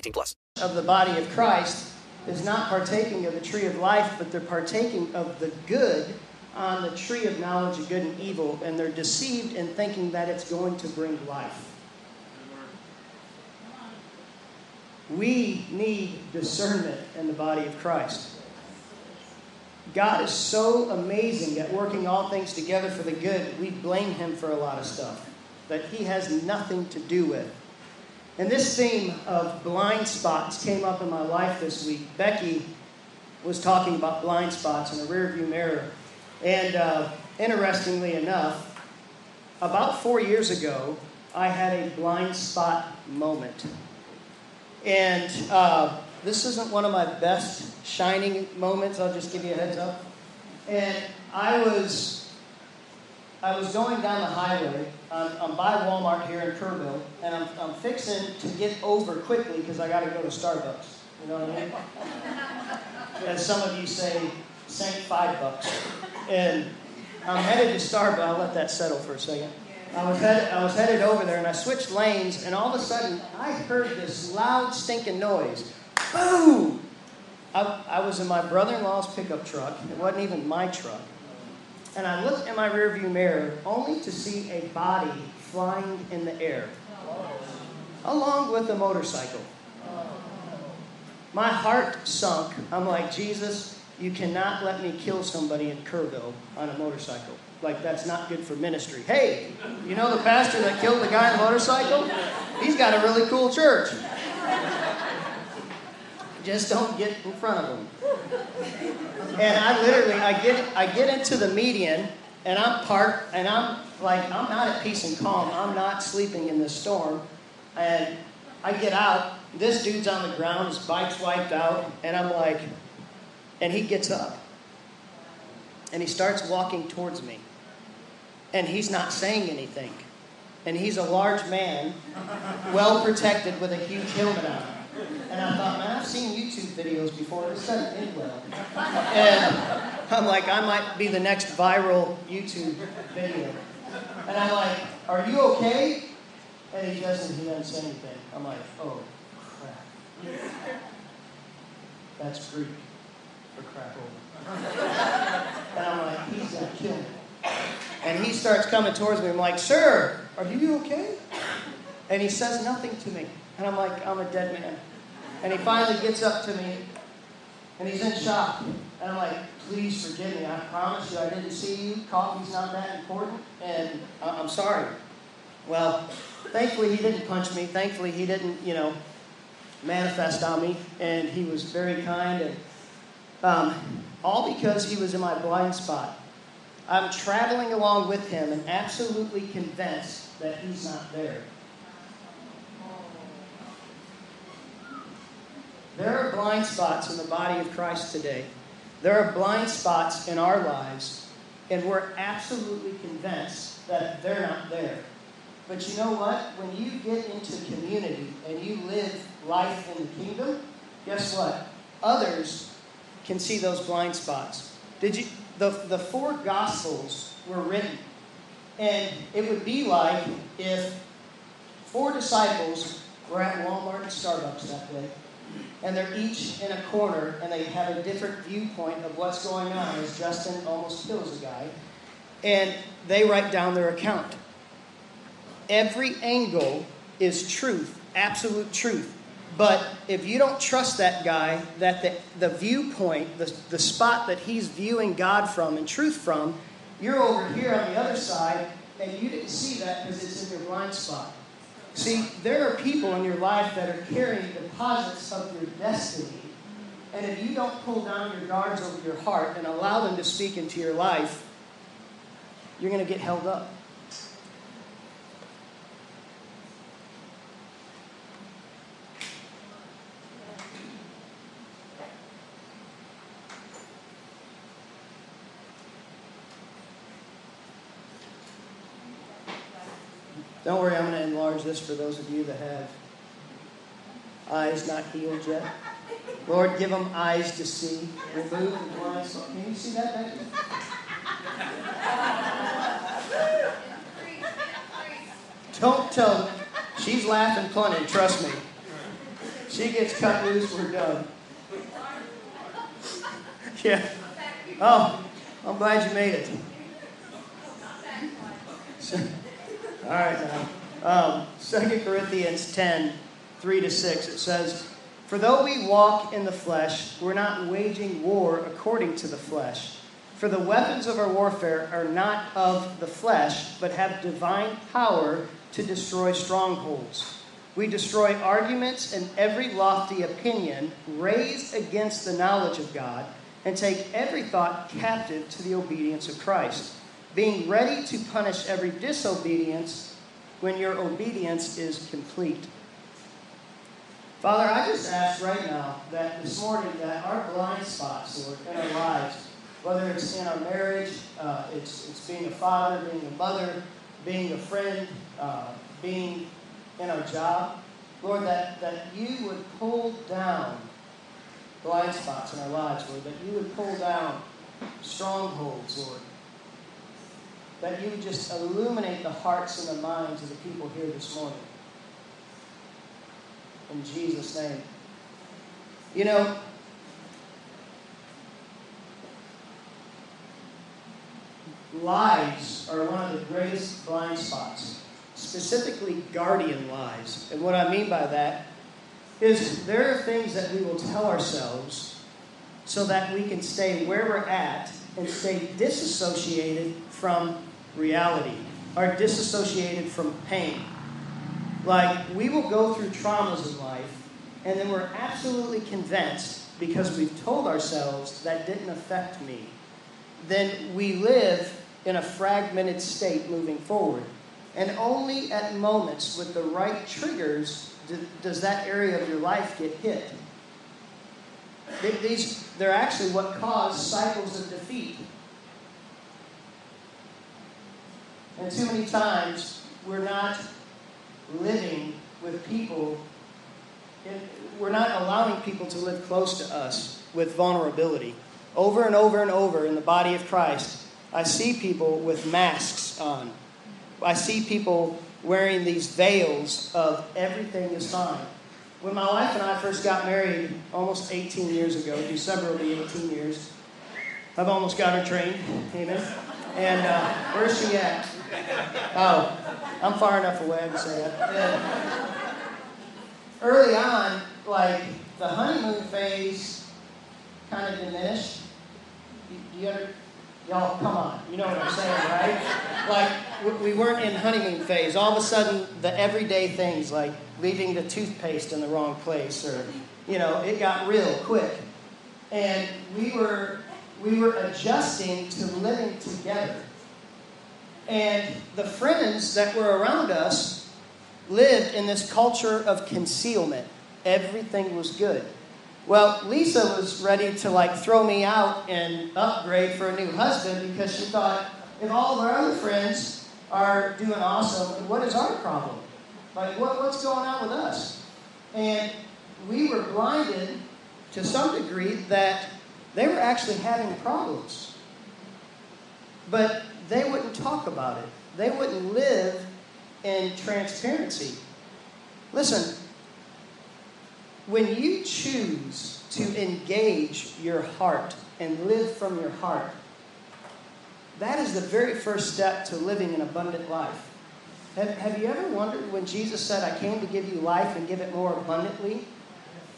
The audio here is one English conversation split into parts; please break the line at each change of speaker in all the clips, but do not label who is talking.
18 plus.
of the body of Christ is not partaking of the tree of life, but they're partaking of the good on the tree of knowledge of good and evil, and they're deceived in thinking that it's going to bring life. We need discernment in the body of Christ. God is so amazing at working all things together for the good, we blame Him for a lot of stuff that He has nothing to do with. And this theme of blind spots came up in my life this week. Becky was talking about blind spots in a rearview mirror. And uh, interestingly enough, about four years ago, I had a blind spot moment. And uh, this isn't one of my best shining moments. I'll just give you a heads up. And I was I was going down the highway. I'm, I'm by Walmart here in Kerrville, and I'm, I'm fixing to get over quickly because I got to go to Starbucks. You know what I mean? As some of you say, sank five bucks. And I'm headed to Starbucks. I'll let that settle for a second. I was, headed, I was headed over there, and I switched lanes, and all of a sudden, I heard this loud, stinking noise. Boom! I, I was in my brother in law's pickup truck. It wasn't even my truck. And I looked in my rearview mirror only to see a body flying in the air, along with a motorcycle. My heart sunk. I'm like, Jesus, you cannot let me kill somebody in Kerrville on a motorcycle. Like, that's not good for ministry. Hey, you know the pastor that killed the guy on the motorcycle? He's got a really cool church. Just don't get in front of them. And I literally, I get, I get into the median, and I'm parked, and I'm like, I'm not at peace and calm. I'm not sleeping in this storm. And I get out, this dude's on the ground, his bike's wiped out, and I'm like, and he gets up. And he starts walking towards me. And he's not saying anything. And he's a large man, well protected with a huge helmet on. And I thought, man, I've seen YouTube videos before. This doesn't end well. And I'm like, I might be the next viral YouTube video. And I'm like, are you okay? And he doesn't, he doesn't say anything. I'm like, oh, crap. That's Greek for crap over. And I'm like, he's going to kill me. And he starts coming towards me. I'm like, sir, are you okay? And he says nothing to me. And I'm like, I'm a dead man. And he finally gets up to me and he's in shock. And I'm like, please forgive me. I promise you I didn't see you. Coffee's not that important. And I'm sorry. Well, thankfully he didn't punch me. Thankfully he didn't, you know, manifest on me. And he was very kind. And um, all because he was in my blind spot. I'm traveling along with him and absolutely convinced that he's not there. There are blind spots in the body of Christ today. There are blind spots in our lives, and we're absolutely convinced that they're not there. But you know what? When you get into community and you live life in the kingdom, guess what? Others can see those blind spots. Did you the, the four gospels were written, and it would be like if four disciples were at Walmart and Starbucks that day, and they're each in a corner and they have a different viewpoint of what's going on as Justin almost kills a guy, and they write down their account. Every angle is truth, absolute truth. But if you don't trust that guy, that the, the viewpoint, the, the spot that he's viewing God from and truth from, you're over here on the other side, and you didn't see that because it's in your blind spot. See, there are people in your life that are carrying deposits of your destiny. And if you don't pull down your guards over your heart and allow them to speak into your life, you're going to get held up. Don't worry, I'm going to enlarge this for those of you that have eyes not healed yet. Lord, give them eyes to see. Remove the blind. Can you see that, Becky? Don't tell. She's laughing plenty, trust me. She gets cut loose, we're done. Yeah. Oh, I'm glad you made it. So, all right, now. Um, 2 Corinthians 10, 3 to 6, it says, For though we walk in the flesh, we're not waging war according to the flesh. For the weapons of our warfare are not of the flesh, but have divine power to destroy strongholds. We destroy arguments and every lofty opinion raised against the knowledge of God, and take every thought captive to the obedience of Christ being ready to punish every disobedience when your obedience is complete. Father, I just ask right now that this morning that our blind spots, Lord, in our lives, whether it's in our marriage, uh, it's, it's being a father, being a mother, being a friend, uh, being in our job, Lord, that, that you would pull down blind spots in our lives, Lord, that you would pull down strongholds, Lord, that you just illuminate the hearts and the minds of the people here this morning. In Jesus' name. You know, lies are one of the greatest blind spots, specifically guardian lies. And what I mean by that is there are things that we will tell ourselves so that we can stay where we're at and stay disassociated from reality, are disassociated from pain. Like, we will go through traumas in life, and then we're absolutely convinced, because we've told ourselves that didn't affect me, then we live in a fragmented state moving forward. And only at moments with the right triggers does that area of your life get hit. These, they're actually what cause cycles of defeat. And too many times, we're not living with people, we're not allowing people to live close to us with vulnerability. Over and over and over in the body of Christ, I see people with masks on. I see people wearing these veils of everything is fine. When my wife and I first got married almost 18 years ago, December will be 18 years, I've almost got her trained, amen. And uh, where's she at? Oh, I'm far enough away to say that. early on, like the honeymoon phase kind of diminished. You, you y'all, come on, you know what I'm saying, right? Like we weren't in honeymoon phase. All of a sudden, the everyday things like leaving the toothpaste in the wrong place, or you know, it got real quick, and we were we were adjusting to living together. And the friends that were around us lived in this culture of concealment. Everything was good. Well, Lisa was ready to like throw me out and upgrade for a new husband because she thought if all of our other friends are doing awesome, what is our problem? Like, what, what's going on with us? And we were blinded to some degree that they were actually having problems. But they wouldn't talk about it, they wouldn't live in transparency. Listen, when you choose to engage your heart and live from your heart, that is the very first step to living an abundant life. Have, have you ever wondered when Jesus said, I came to give you life and give it more abundantly?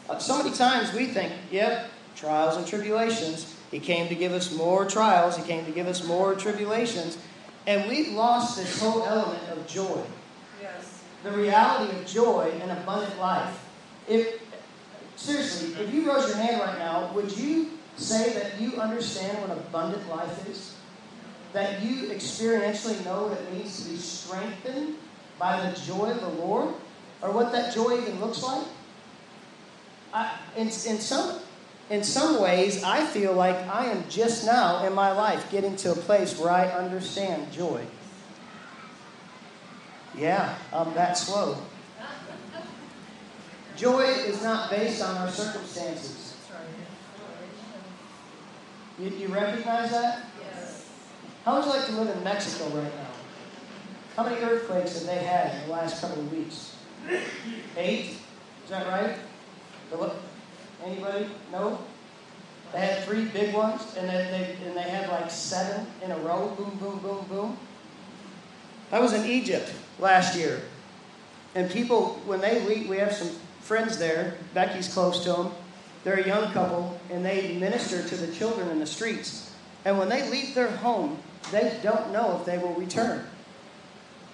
Uh, so many times we think, yep, trials and tribulations. He came to give us more trials, He came to give us more tribulations. And we've lost this whole element of joy. Yes. The reality of joy and abundant life. If seriously, if you rose your hand right now, would you say that you understand what abundant life is? That you experientially know what it means to be strengthened by the joy of the Lord? Or what that joy even looks like? I, in, in, some, in some ways, I feel like I am just now in my life getting to a place where I understand joy. Yeah, I'm that slow. Joy is not based on our circumstances. You, you recognize that? Yes. How would you like to live in Mexico right now? How many earthquakes have they had in the last couple of weeks? Eight? Is that right? Anybody? No? They had three big ones, and then they and they had like seven in a row. Boom, boom, boom, boom. I was in Egypt last year, and people when they leave, we have some friends there. Becky's close to them. They're a young couple, and they minister to the children in the streets. And when they leave their home, they don't know if they will return.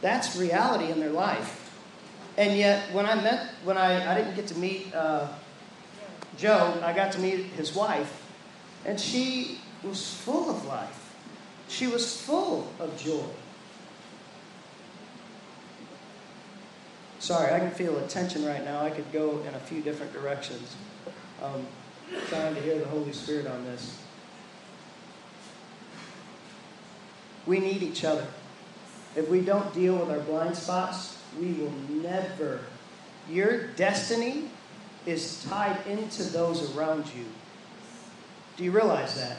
That's reality in their life. And yet, when I met, when I, I didn't get to meet uh, Joe, I got to meet his wife, and she was full of life. She was full of joy. Sorry, I can feel a tension right now. I could go in a few different directions. Um, trying to hear the Holy Spirit on this. We need each other. If we don't deal with our blind spots, we will never. Your destiny is tied into those around you. Do you realize that?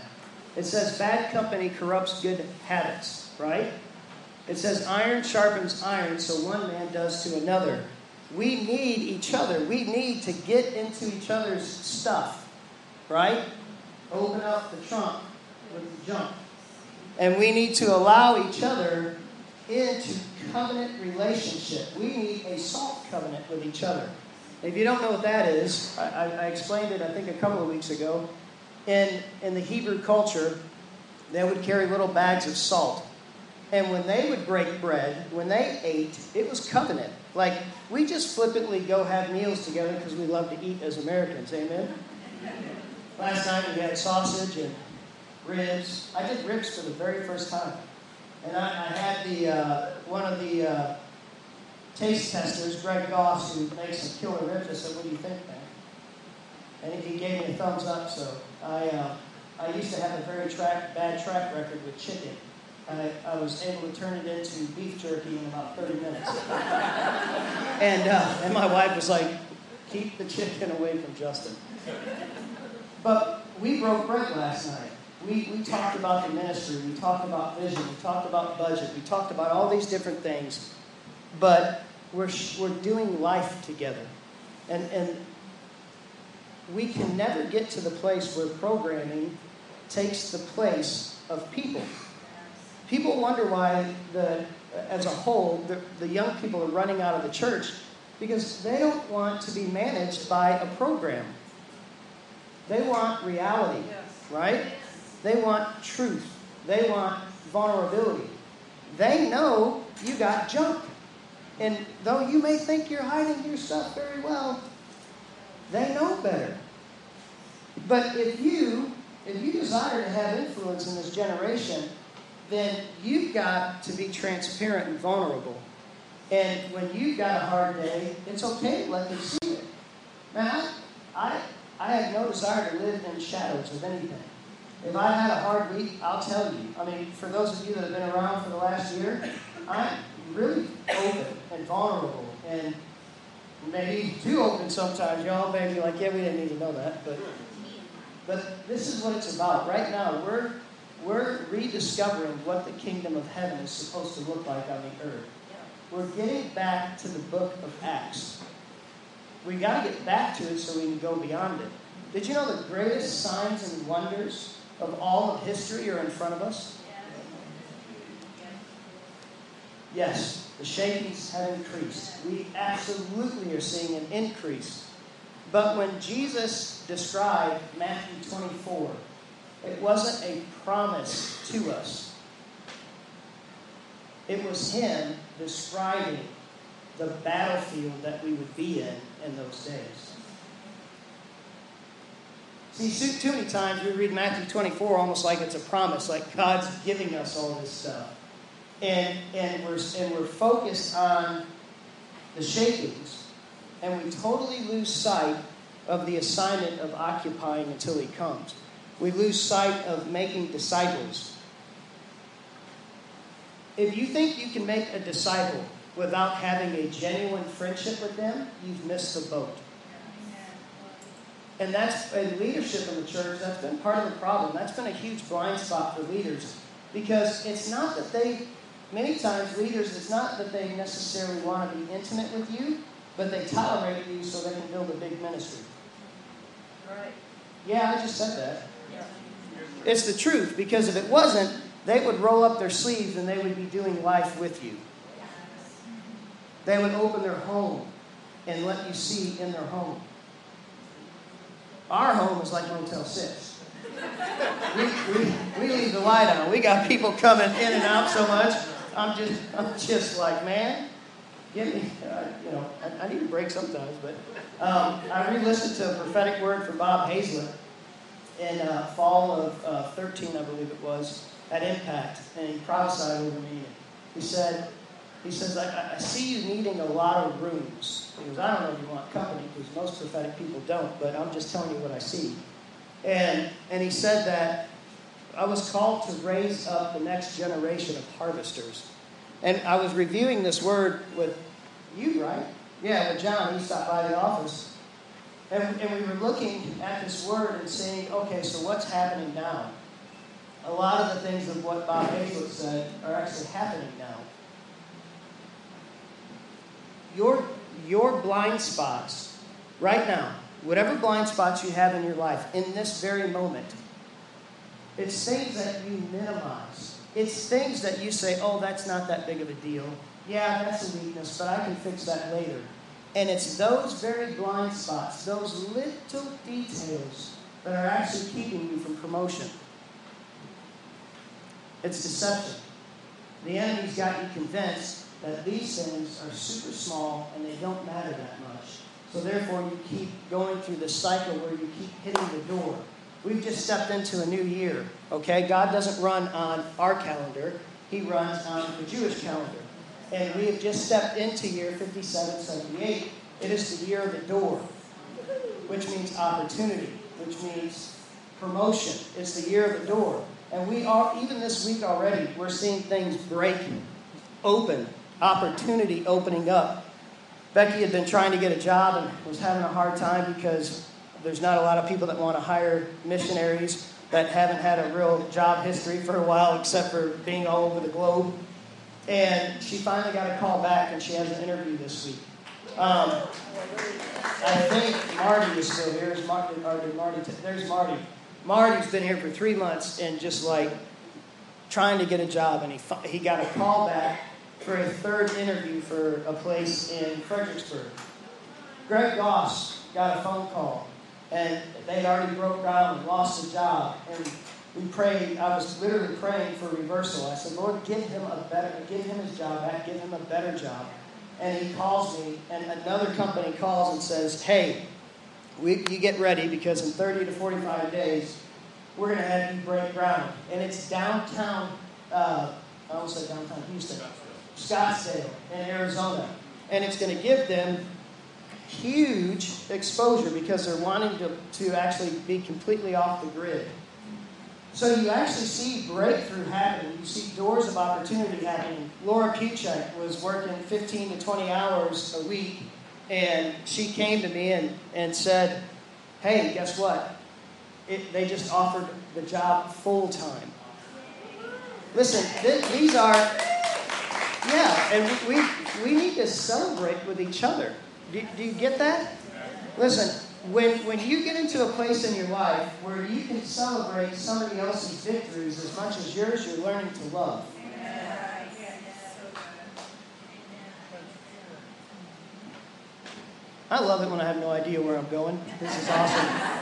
It says bad company corrupts good habits, right? It says iron sharpens iron, so one man does to another. We need each other. We need to get into each other's stuff, right? Open up the trunk with the junk. And we need to allow each other into covenant relationship. We need a salt covenant with each other. If you don't know what that is, I, I explained it, I think, a couple of weeks ago. In, in the Hebrew culture, they would carry little bags of salt. And when they would break bread, when they ate, it was covenant. Like, we just flippantly go have meals together because we love to eat as Americans. Amen? Last night we had sausage and ribs. I did ribs for the very first time. And I, I had the uh, one of the uh, taste testers, Greg Goss, who makes killer ribs. I said, "What do you think, man?" And he gave me a thumbs up. So I, uh, I used to have a very track, bad track record with chicken. I, I was able to turn it into beef jerky in about 30 minutes. and, uh, and my wife was like, keep the chicken away from Justin. But we broke bread last night. We, we talked about the ministry, we talked about vision, we talked about budget, we talked about all these different things. But we're, we're doing life together. And, and we can never get to the place where programming takes the place of people. People wonder why, the, as a whole, the, the young people are running out of the church because they don't want to be managed by a program. They want reality, right? They want truth. They want vulnerability. They know you got junk. And though you may think you're hiding your stuff very well, they know better. But if you if you desire to have influence in this generation, then you've got to be transparent and vulnerable. And when you've got a hard day, it's okay to let them see it. Man, I, I, I have no desire to live in shadows of anything. If I had a hard week, I'll tell you. I mean, for those of you that have been around for the last year, I'm really open and vulnerable and maybe too open sometimes. Y'all may be like, yeah, we didn't need to know that. But, but this is what it's about. Right now, we're, we're rediscovering what the kingdom of heaven is supposed to look like on the earth. We're getting back to the book of Acts. We got to get back to it so we can go beyond it. Did you know the greatest signs and wonders of all of history are in front of us? Yes, the shakings have increased. We absolutely are seeing an increase. But when Jesus described Matthew 24, it wasn't a promise to us. It was Him describing the battlefield that we would be in in those days. See, too many times we read Matthew 24 almost like it's a promise, like God's giving us all this stuff. And, and, we're, and we're focused on the shakings, and we totally lose sight of the assignment of occupying until He comes. We lose sight of making disciples. If you think you can make a disciple without having a genuine friendship with them, you've missed the boat. And that's in leadership in the church, that's been part of the problem. That's been a huge blind spot for leaders. Because it's not that they, many times leaders, it's not that they necessarily want to be intimate with you, but they tolerate you so they can build a big ministry. Right. Yeah, I just said that. It's the truth, because if it wasn't, they would roll up their sleeves and they would be doing life with you. They would open their home and let you see in their home. Our home is like Motel 6. We, we, we leave the light on. We got people coming in and out so much. I'm just, I'm just like, man, give me, uh, you know, I, I, need a break sometimes. But um, I re-listened to a prophetic word from Bob Hazlett in uh, fall of uh, 13, I believe it was, at Impact, and he prophesied over me. He said, he says, I, I see you needing a lot of rooms. He goes, I don't know if you want company, because most prophetic people don't, but I'm just telling you what I see. And, and he said that I was called to raise up the next generation of harvesters. And I was reviewing this word with you, right? Yeah, with John. He stopped by the office. And, and we were looking at this word and saying, okay, so what's happening now? A lot of the things of what Bob Hazlett said are actually happening now your, your blind spots right now, whatever blind spots you have in your life in this very moment, it's things that you minimize. It's things that you say, oh, that's not that big of a deal. Yeah, that's a weakness, but I can fix that later. And it's those very blind spots, those little details that are actually keeping you from promotion. It's deception. The enemy's got you convinced that these things are super small and they don't matter that much. So therefore, you keep going through this cycle where you keep hitting the door. We've just stepped into a new year, okay? God doesn't run on our calendar, He runs on the Jewish calendar. And we have just stepped into year 5778. It is the year of the door, which means opportunity, which means promotion. It's the year of the door. And we are, even this week already, we're seeing things break open opportunity opening up. Becky had been trying to get a job and was having a hard time because there's not a lot of people that want to hire missionaries that haven't had a real job history for a while except for being all over the globe. And she finally got a call back and she has an interview this week. Um, I think Marty is still here. There's Marty, Marty, there's Marty. Marty's been here for three months and just like trying to get a job, and he, he got a call back for a third interview for a place in Fredericksburg. Greg Goss got a phone call, and they'd already broke ground and lost a job. And we prayed. I was literally praying for reversal. I said, Lord, give him a better, give him his job back, give him a better job. And he calls me, and another company calls and says, Hey, we, you get ready because in 30 to 45 days, we're going to have you break ground. And it's downtown, uh, I almost said downtown Houston. Scottsdale in Arizona. And it's going to give them huge exposure because they're wanting to, to actually be completely off the grid. So you actually see breakthrough happening. You see doors of opportunity happening. Laura Puchek was working 15 to 20 hours a week, and she came to me and, and said, Hey, guess what? It, they just offered the job full time. Listen, th- these are yeah, and we, we need to celebrate with each other. Do, do you get that? Listen, when, when you get into a place in your life where you can celebrate somebody else's victories as much as yours, you're learning to love. I love it when I have no idea where I'm going. This is awesome.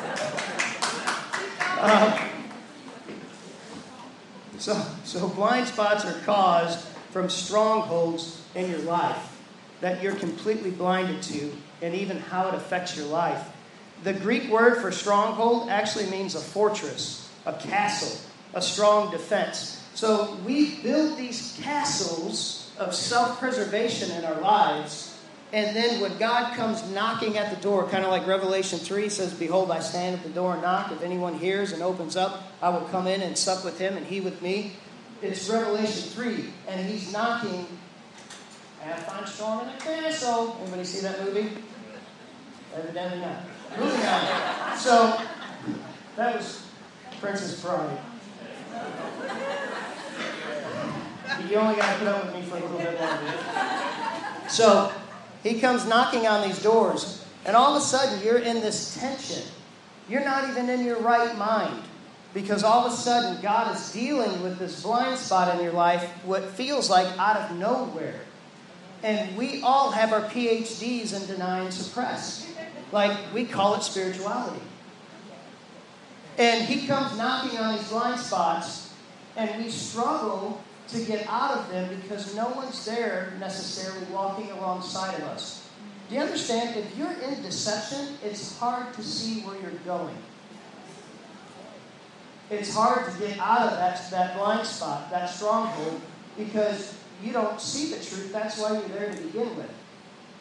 Um, so, so blind spots are caused from strongholds in your life that you're completely blinded to, and even how it affects your life. The Greek word for stronghold actually means a fortress, a castle, a strong defense. So we build these castles of self preservation in our lives. And then when God comes knocking at the door, kind of like Revelation 3 says, Behold, I stand at the door and knock. If anyone hears and opens up, I will come in and sup with him and he with me. It's Revelation 3, and he's knocking. Have fun storming the castle. Anybody see that movie? Evidently not. Moving on. So, that was Princess Bride. You only got to put up with me for a little bit longer. So, he comes knocking on these doors, and all of a sudden you're in this tension. You're not even in your right mind because all of a sudden God is dealing with this blind spot in your life, what feels like out of nowhere. And we all have our PhDs in deny and suppress. Like we call it spirituality. And he comes knocking on these blind spots, and we struggle to get out of them because no one's there necessarily walking alongside of us. Do you understand? If you're in deception, it's hard to see where you're going. It's hard to get out of that, that blind spot, that stronghold, because you don't see the truth. That's why you're there to begin with.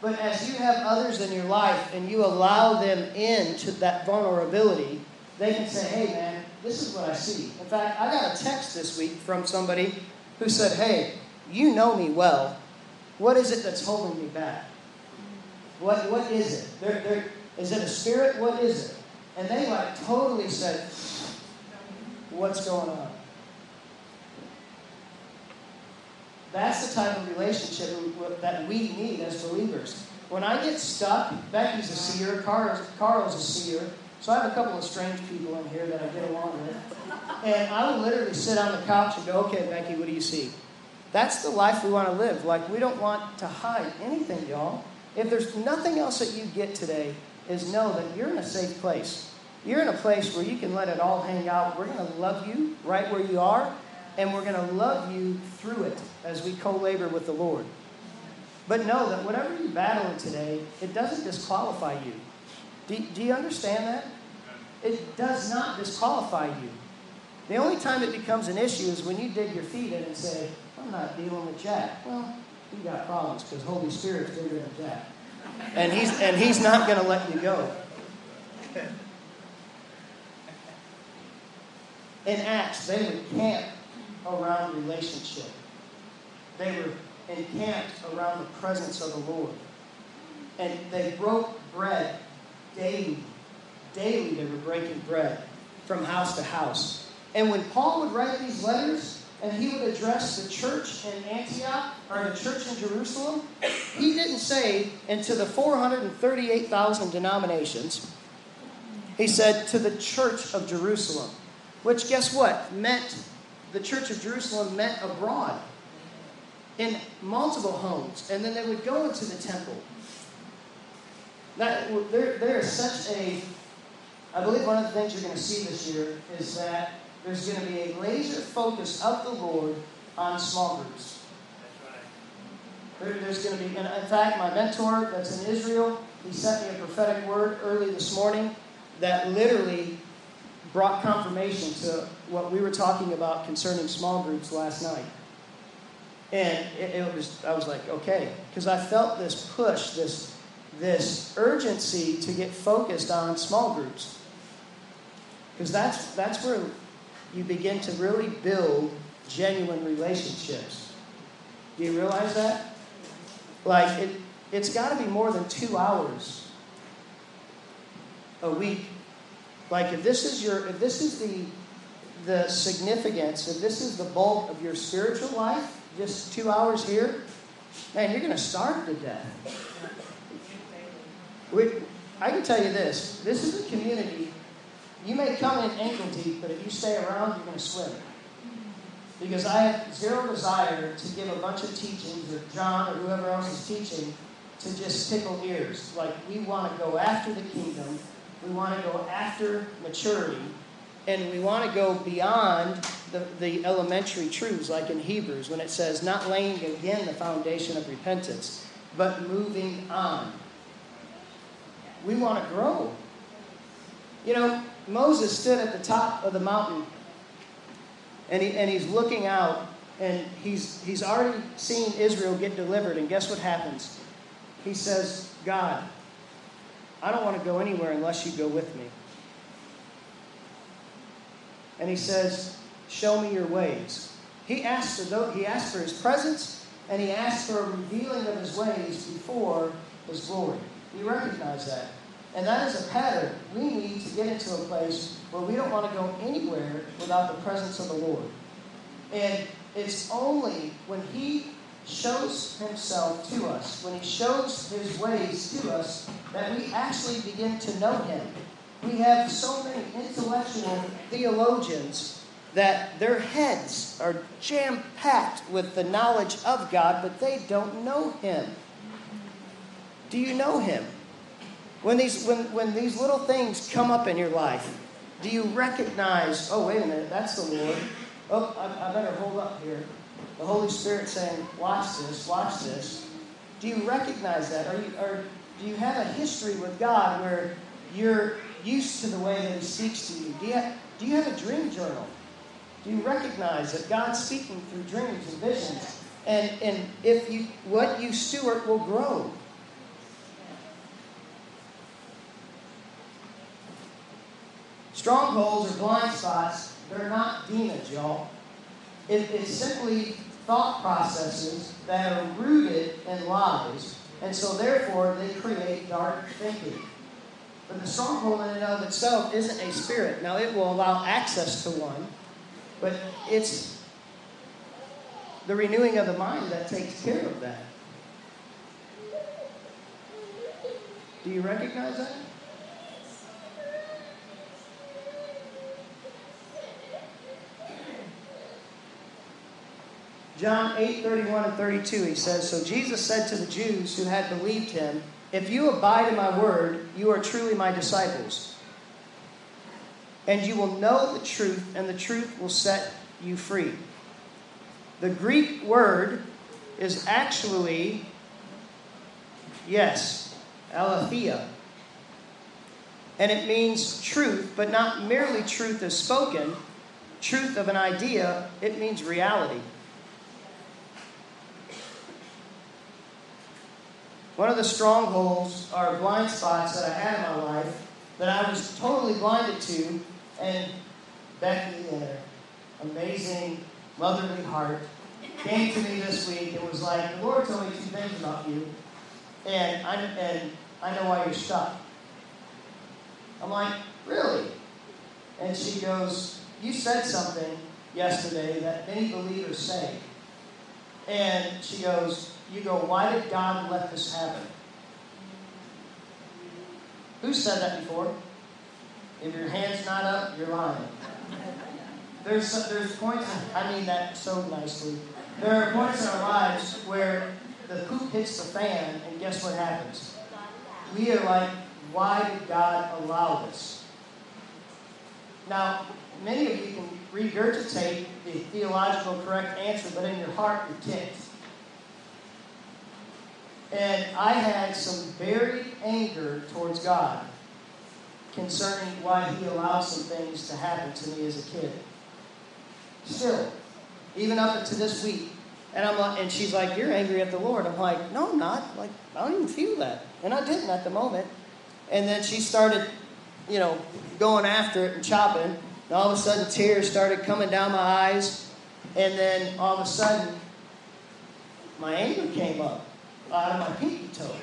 But as you have others in your life and you allow them into that vulnerability, they can say, hey, man, this is what I see. In fact, I got a text this week from somebody who said, hey, you know me well. What is it that's holding me back? What, what is it? They're, they're, is it a spirit? What is it? And they like totally said, what's going on? That's the type of relationship that we need as believers. When I get stuck, Becky's a seer, Carl's, Carl's a seer, so I have a couple of strange people in here that I get along with. And I will literally sit on the couch and go, okay, Becky, what do you see? That's the life we want to live. Like, we don't want to hide anything, y'all. If there's nothing else that you get today, is know that you're in a safe place. You're in a place where you can let it all hang out. We're going to love you right where you are, and we're going to love you through it as we co labor with the Lord. But know that whatever you're battling today, it doesn't disqualify you. Do, do you understand that? It does not disqualify you. The only time it becomes an issue is when you dig your feet in and say, I'm not dealing with Jack. Well, you got problems because Holy Spirit's bigger than Jack. And he's, and he's not going to let you go. In Acts, they would camp around relationship. They were encamped around the presence of the Lord. And they broke bread daily. Daily they were breaking bread from house to house. And when Paul would write these letters and he would address the church in Antioch or the church in Jerusalem, he didn't say, and to the 438,000 denominations, he said, to the church of Jerusalem, which guess what? Meant, the church of Jerusalem meant abroad in multiple homes. And then they would go into the temple. That, there, there is such a, I believe one of the things you're going to see this year is that there's going to be a laser focus of the Lord on small groups. There, there's going to be, and in fact, my mentor that's in Israel, he sent me a prophetic word early this morning that literally brought confirmation to what we were talking about concerning small groups last night. And it, it was, I was like, okay, because I felt this push, this, this urgency to get focused on small groups. Because that's, that's where you begin to really build genuine relationships. Do you realize that? Like, it, it's got to be more than two hours a week. Like, if this is your, if this is the, the significance, if this is the bulk of your spiritual life, just two hours here, man, you're going to starve to death. We, I can tell you this this is a community. You may come in ankle deep, but if you stay around, you're going to swim. Because I have zero desire to give a bunch of teachings, or John or whoever else is teaching, to just tickle ears. Like we want to go after the kingdom, we want to go after maturity, and we want to go beyond the, the elementary truths, like in Hebrews, when it says, not laying again the foundation of repentance, but moving on. We want to grow. You know, Moses stood at the top of the mountain and, he, and he's looking out and he's, he's already seen Israel get delivered. And guess what happens? He says, God, I don't want to go anywhere unless you go with me. And he says, Show me your ways. He asked for, he for his presence and he asked for a revealing of his ways before his glory. We recognize that. And that is a pattern. We need to get into a place where we don't want to go anywhere without the presence of the Lord. And it's only when He shows Himself to us, when He shows His ways to us, that we actually begin to know Him. We have so many intellectual theologians that their heads are jam packed with the knowledge of God, but they don't know Him. Do you know Him? When these, when, when these little things come up in your life, do you recognize, oh, wait a minute, that's the Lord? Oh, I, I better hold up here. The Holy Spirit saying, watch this, watch this. Do you recognize that? Are you, or do you have a history with God where you're used to the way that He speaks to you? Do you have, do you have a dream journal? Do you recognize that God's speaking through dreams and visions? And, and if you what you steward will grow. Strongholds are blind spots. They're not demons, y'all. It, it's simply thought processes that are rooted in lies, and so therefore they create dark thinking. But the stronghold in and of itself isn't a spirit. Now it will allow access to one, but it's the renewing of the mind that takes care of that. Do you recognize that? John 8, 31 and 32, he says, So Jesus said to the Jews who had believed him, If you abide in my word, you are truly my disciples. And you will know the truth, and the truth will set you free. The Greek word is actually, yes, aletheia. And it means truth, but not merely truth as spoken, truth of an idea, it means reality. One of the strongholds or blind spots that I had in my life that I was totally blinded to, and Becky, in her amazing motherly heart, came to me this week and was like, The Lord told me two things about you, and I, and I know why you're stuck. I'm like, Really? And she goes, You said something yesterday that many believers say. And she goes, you go, why did God let this happen? Who said that before? If your hand's not up, you're lying. There's, there's points, I mean that so nicely. There are points in our lives where the poop hits the fan, and guess what happens? We are like, why did God allow this? Now, many of you can regurgitate the theological correct answer, but in your heart, you're ticked. And I had some very anger towards God concerning why He allowed some things to happen to me as a kid. Still, even up to this week. And I'm like, and she's like, "You're angry at the Lord." I'm like, "No, I'm not. Like, I don't even feel that." And I didn't at the moment. And then she started, you know, going after it and chopping. And all of a sudden, tears started coming down my eyes. And then all of a sudden, my anger came up out of my pinky toe.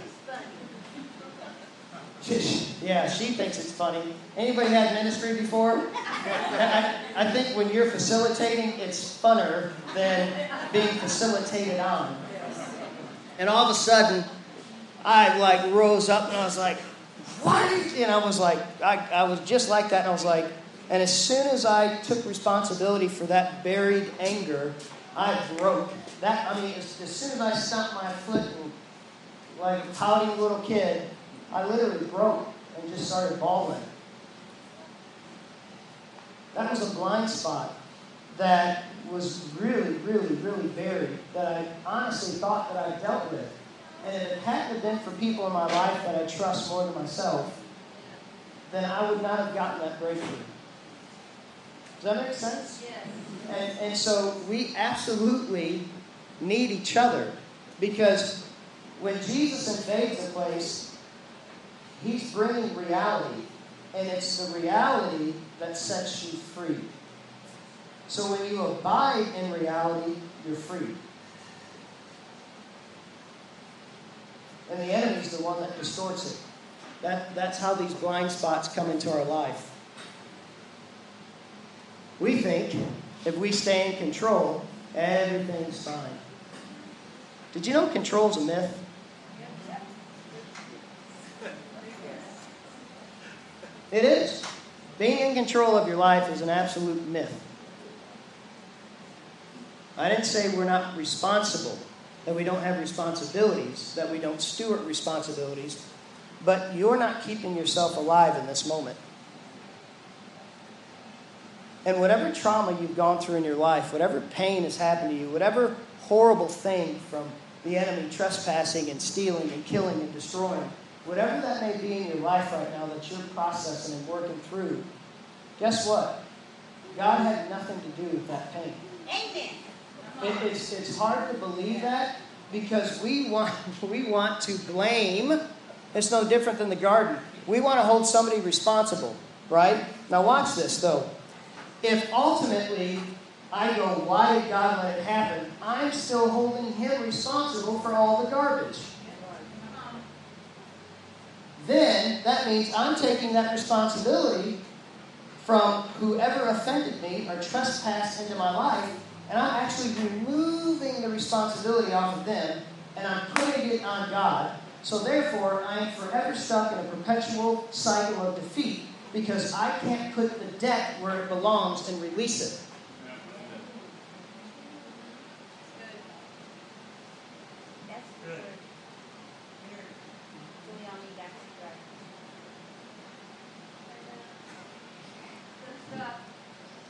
yeah, she thinks it's funny. Anybody had ministry before? I, I think when you're facilitating, it's funner than being facilitated on. And all of a sudden, I like rose up and I was like, what? And I was like, I, I was just like that. And I was like, and as soon as I took responsibility for that buried anger, I broke. That I mean, as, as soon as I stomped my foot and like a pouting little kid, I literally broke and just started bawling. That was a blind spot that was really, really, really buried that I honestly thought that I dealt with. And if it hadn't been for people in my life that I trust more than myself, then I would not have gotten that breakthrough. Does that make sense? Yes. And, and so we absolutely need each other because when Jesus invades a place, he's bringing reality. And it's the reality that sets you free. So when you abide in reality, you're free. And the enemy's the one that distorts it. That, that's how these blind spots come into our life. We think if we stay in control, everything's fine. Did you know control's a myth? It is. Being in control of your life is an absolute myth. I didn't say we're not responsible, that we don't have responsibilities, that we don't steward responsibilities, but you're not keeping yourself alive in this moment. And whatever trauma you've gone through in your life, whatever pain has happened to you, whatever horrible thing from the enemy trespassing and stealing and killing and destroying, whatever that may be in your life right now that you're processing and working through, guess what? God had nothing to do with that pain. Amen. It, it's, it's hard to believe that because we want, we want to blame. It's no different than the garden. We want to hold somebody responsible, right? Now, watch this, though. If ultimately I go, why did God let it happen? I'm still holding Him responsible for all the garbage. Then that means I'm taking that responsibility from whoever offended me or trespassed into my life and I'm actually removing the responsibility off of them and I'm putting it on God. So therefore, I am forever stuck in a perpetual cycle of defeat because I can't put the debt where it belongs and release it.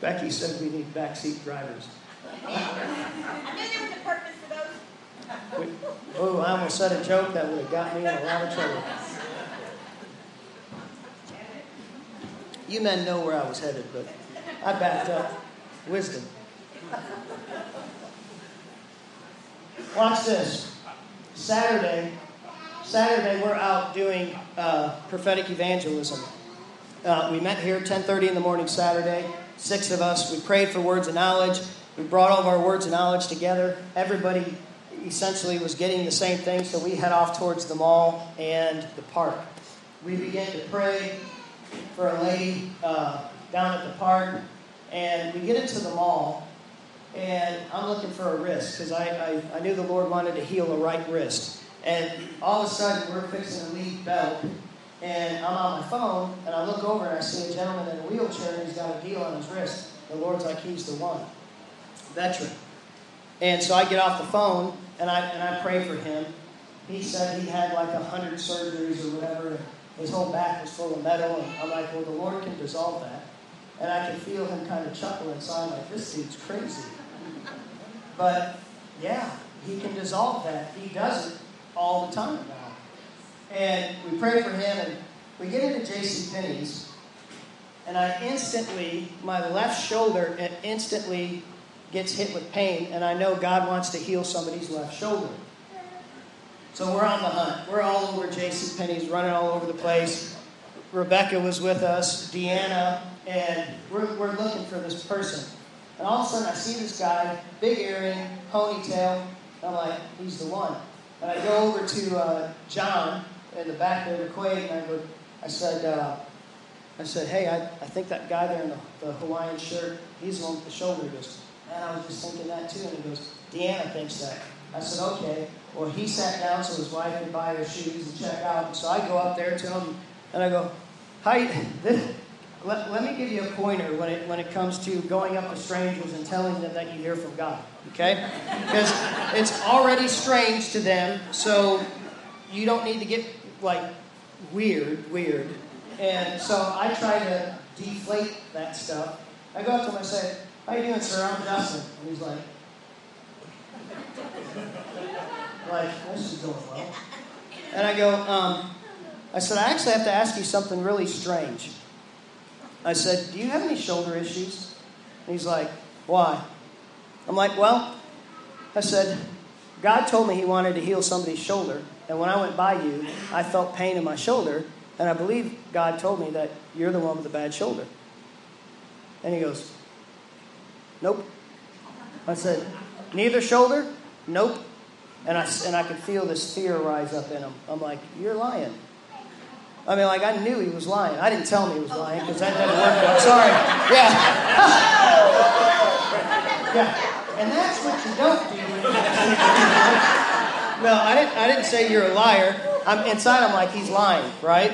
Becky said we need backseat drivers. I knew there was a purpose for those. oh, I almost said a joke that would have got me in a lot of trouble. You men know where I was headed, but I backed up. Wisdom. Watch this. Saturday, Saturday we're out doing uh, prophetic evangelism. Uh, we met here 10:30 in the morning Saturday. Six of us. We prayed for words of knowledge. We brought all of our words of knowledge together. Everybody essentially was getting the same thing, so we head off towards the mall and the park. We began to pray for a lady uh, down at the park, and we get into the mall, and I'm looking for a wrist because I, I, I, knew the Lord wanted to heal a right wrist. And all of a sudden, we're fixing to leave belt, and I'm on my phone, and I look over and I see a gentleman in a wheelchair, he's got a deal on his wrist. The Lord's like, he's the one veteran. And so I get off the phone and I, and I pray for him. He said he had like a hundred surgeries or whatever. His whole back was full of metal. And I'm like, well, the Lord can dissolve that. And I can feel him kind of chuckle inside, like, this dude's crazy. But yeah, he can dissolve that. He does it all the time now. And we pray for him, and we get into J.C. Penney's, and I instantly, my left shoulder instantly gets hit with pain, and I know God wants to heal somebody's left shoulder. So we're on the hunt. We're all over J.C. Penney's, running all over the place. Rebecca was with us, Deanna, and we're, we're looking for this person. And all of a sudden, I see this guy, big earring, ponytail. I'm like, he's the one. And I go over to uh, John in the back there, the Quaid, and I go, I said, uh, I said, hey, I, I think that guy there in the, the Hawaiian shirt, he's the one with the shoulder. He goes, and I was just thinking that too. And he goes, Deanna thinks that. I said, okay. Well, he sat down so his wife could buy her shoes and check out. And so I go up there to him and I go, hi, this, let, let me give you a pointer when it, when it comes to going up to strangers and telling them that you hear from God, okay? Because it's already strange to them, so you don't need to get like weird, weird. And so I try to deflate that stuff. I go up to him and say, How you doing, sir? I'm Justin. And he's like, like, this is going well. And I go, um, I said, I actually have to ask you something really strange. I said, Do you have any shoulder issues? And he's like, Why? I'm like, Well, I said, God told me He wanted to heal somebody's shoulder. And when I went by you, I felt pain in my shoulder. And I believe God told me that you're the one with the bad shoulder. And he goes, Nope. I said, Neither shoulder? Nope. And I, and I could feel this fear rise up in him. I'm like, You're lying. I mean, like, I knew he was lying. I didn't tell him he was lying because that didn't work well. Sorry. Yeah. yeah. And that's what you don't do. No, I didn't, I didn't say you're a liar. I'm inside, I'm like, he's lying, right?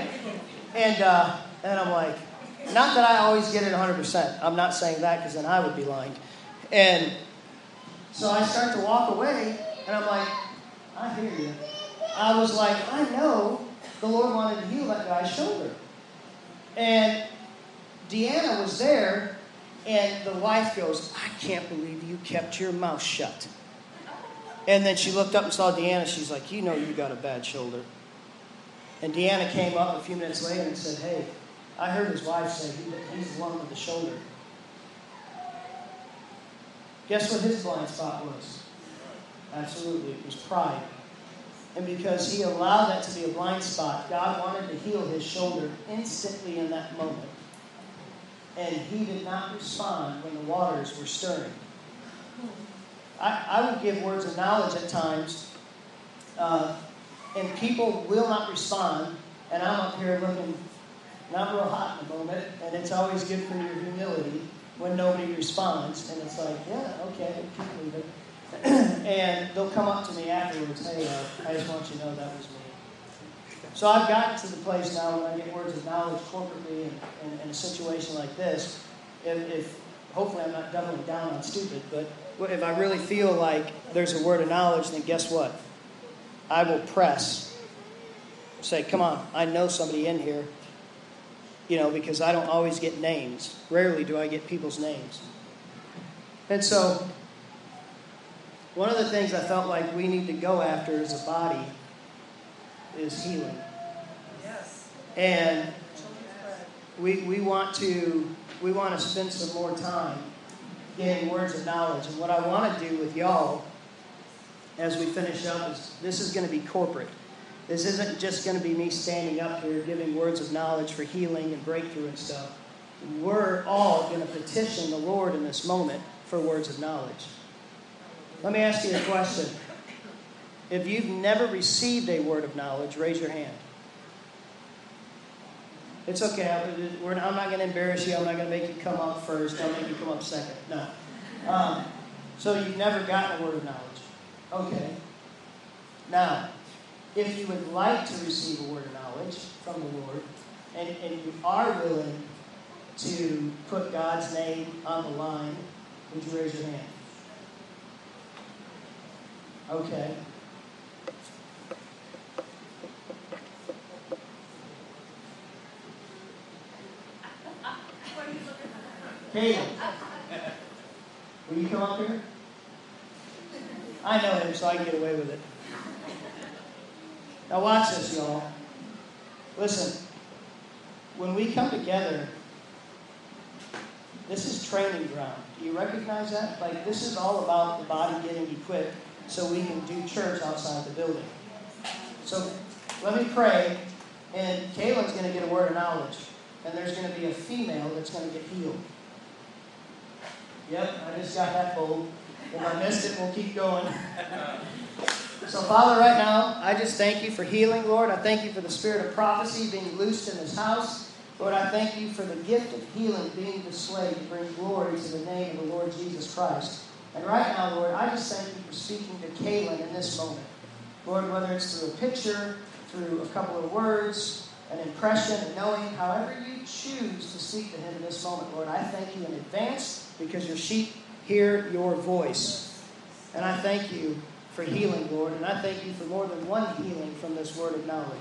And, uh, and I'm like, not that I always get it 100%. I'm not saying that because then I would be lying. And so I start to walk away, and I'm like, I hear you. I was like, I know the Lord wanted to heal that guy's shoulder. And Deanna was there, and the wife goes, I can't believe you kept your mouth shut. And then she looked up and saw Deanna. She's like, You know, you got a bad shoulder. And Deanna came up a few minutes later and said, Hey, I heard his wife say he's the one with the shoulder. Guess what his blind spot was? Absolutely, it was pride. And because he allowed that to be a blind spot, God wanted to heal his shoulder instantly in that moment. And he did not respond when the waters were stirring. I, I would give words of knowledge at times, uh, and people will not respond, and I'm up here looking not real hot in the moment, and it's always good for your humility when nobody responds, and it's like, yeah, okay, keep moving. and they'll come up to me afterwards, hey, uh, I just want you to know that was me. So I've gotten to the place now when I get words of knowledge corporately in, in, in a situation like this, if, if, hopefully I'm not doubling down on stupid, but if I really feel like there's a word of knowledge, then guess what? I will press. Say, come on, I know somebody in here. You know, because I don't always get names. Rarely do I get people's names. And so one of the things I felt like we need to go after as a body is healing. Yes. And we, we want to we want to spend some more time getting words of knowledge. And what I want to do with y'all as we finish up is this is going to be corporate. This isn't just going to be me standing up here giving words of knowledge for healing and breakthrough and stuff. We're all going to petition the Lord in this moment for words of knowledge. Let me ask you a question. If you've never received a word of knowledge, raise your hand. It's okay. I'm not going to embarrass you. I'm not going to make you come up first. I'll make you come up second. No. Um, so you've never gotten a word of knowledge. Okay. Now, if you would like to receive a word of knowledge from the Lord, and, and you are willing to put God's name on the line, would you raise your hand? Okay. Caleb, will you come up here? I know him, so I can get away with it. Now, watch this, y'all. Listen, when we come together, this is training ground. Do you recognize that? Like, this is all about the body getting equipped so we can do church outside the building. So let me pray, and Caleb's going to get a word of knowledge, and there's going to be a female that's going to get healed. Yep, I just got that bold. If I missed it, we'll keep going. So, Father, right now, I just thank you for healing, Lord. I thank you for the spirit of prophecy being loosed in this house. Lord, I thank you for the gift of healing being displayed to bring glory to the name of the Lord Jesus Christ. And right now, Lord, I just thank you for speaking to Kaylin in this moment. Lord, whether it's through a picture, through a couple of words, an impression, and knowing however you choose to speak to him in this moment, Lord, I thank you in advance because your sheep hear your voice. And I thank you for healing, Lord. And I thank you for more than one healing from this word of knowledge.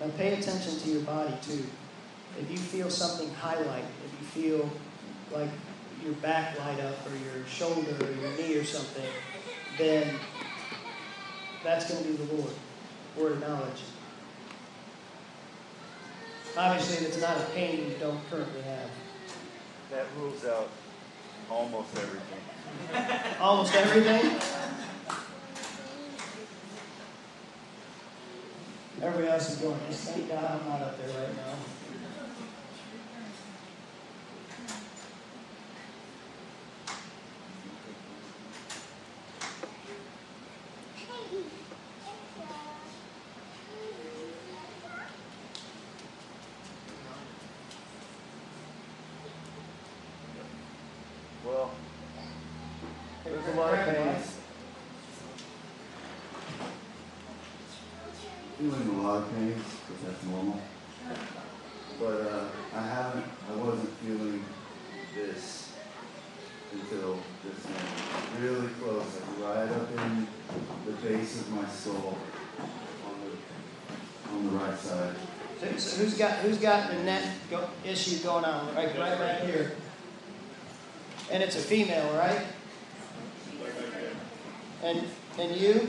Now pay attention to your body too. If you feel something highlight, if you feel like your back light up or your shoulder or your knee or something, then that's going to be the Lord. Word of knowledge. Obviously, it's not a pain you don't currently have.
That rules out almost everything.
Almost everything? Everybody else is going, thank God I'm not up there right now.
Well, there's a lot of pains.
Feeling a lot of pains, because that's normal. But uh, I haven't, I wasn't feeling this until this moment. Really close, like right up in the base of my soul on the, on the right side.
So, so who's got who's got the neck go, issue going on? Right, right back here. And it's a female, right? And and you?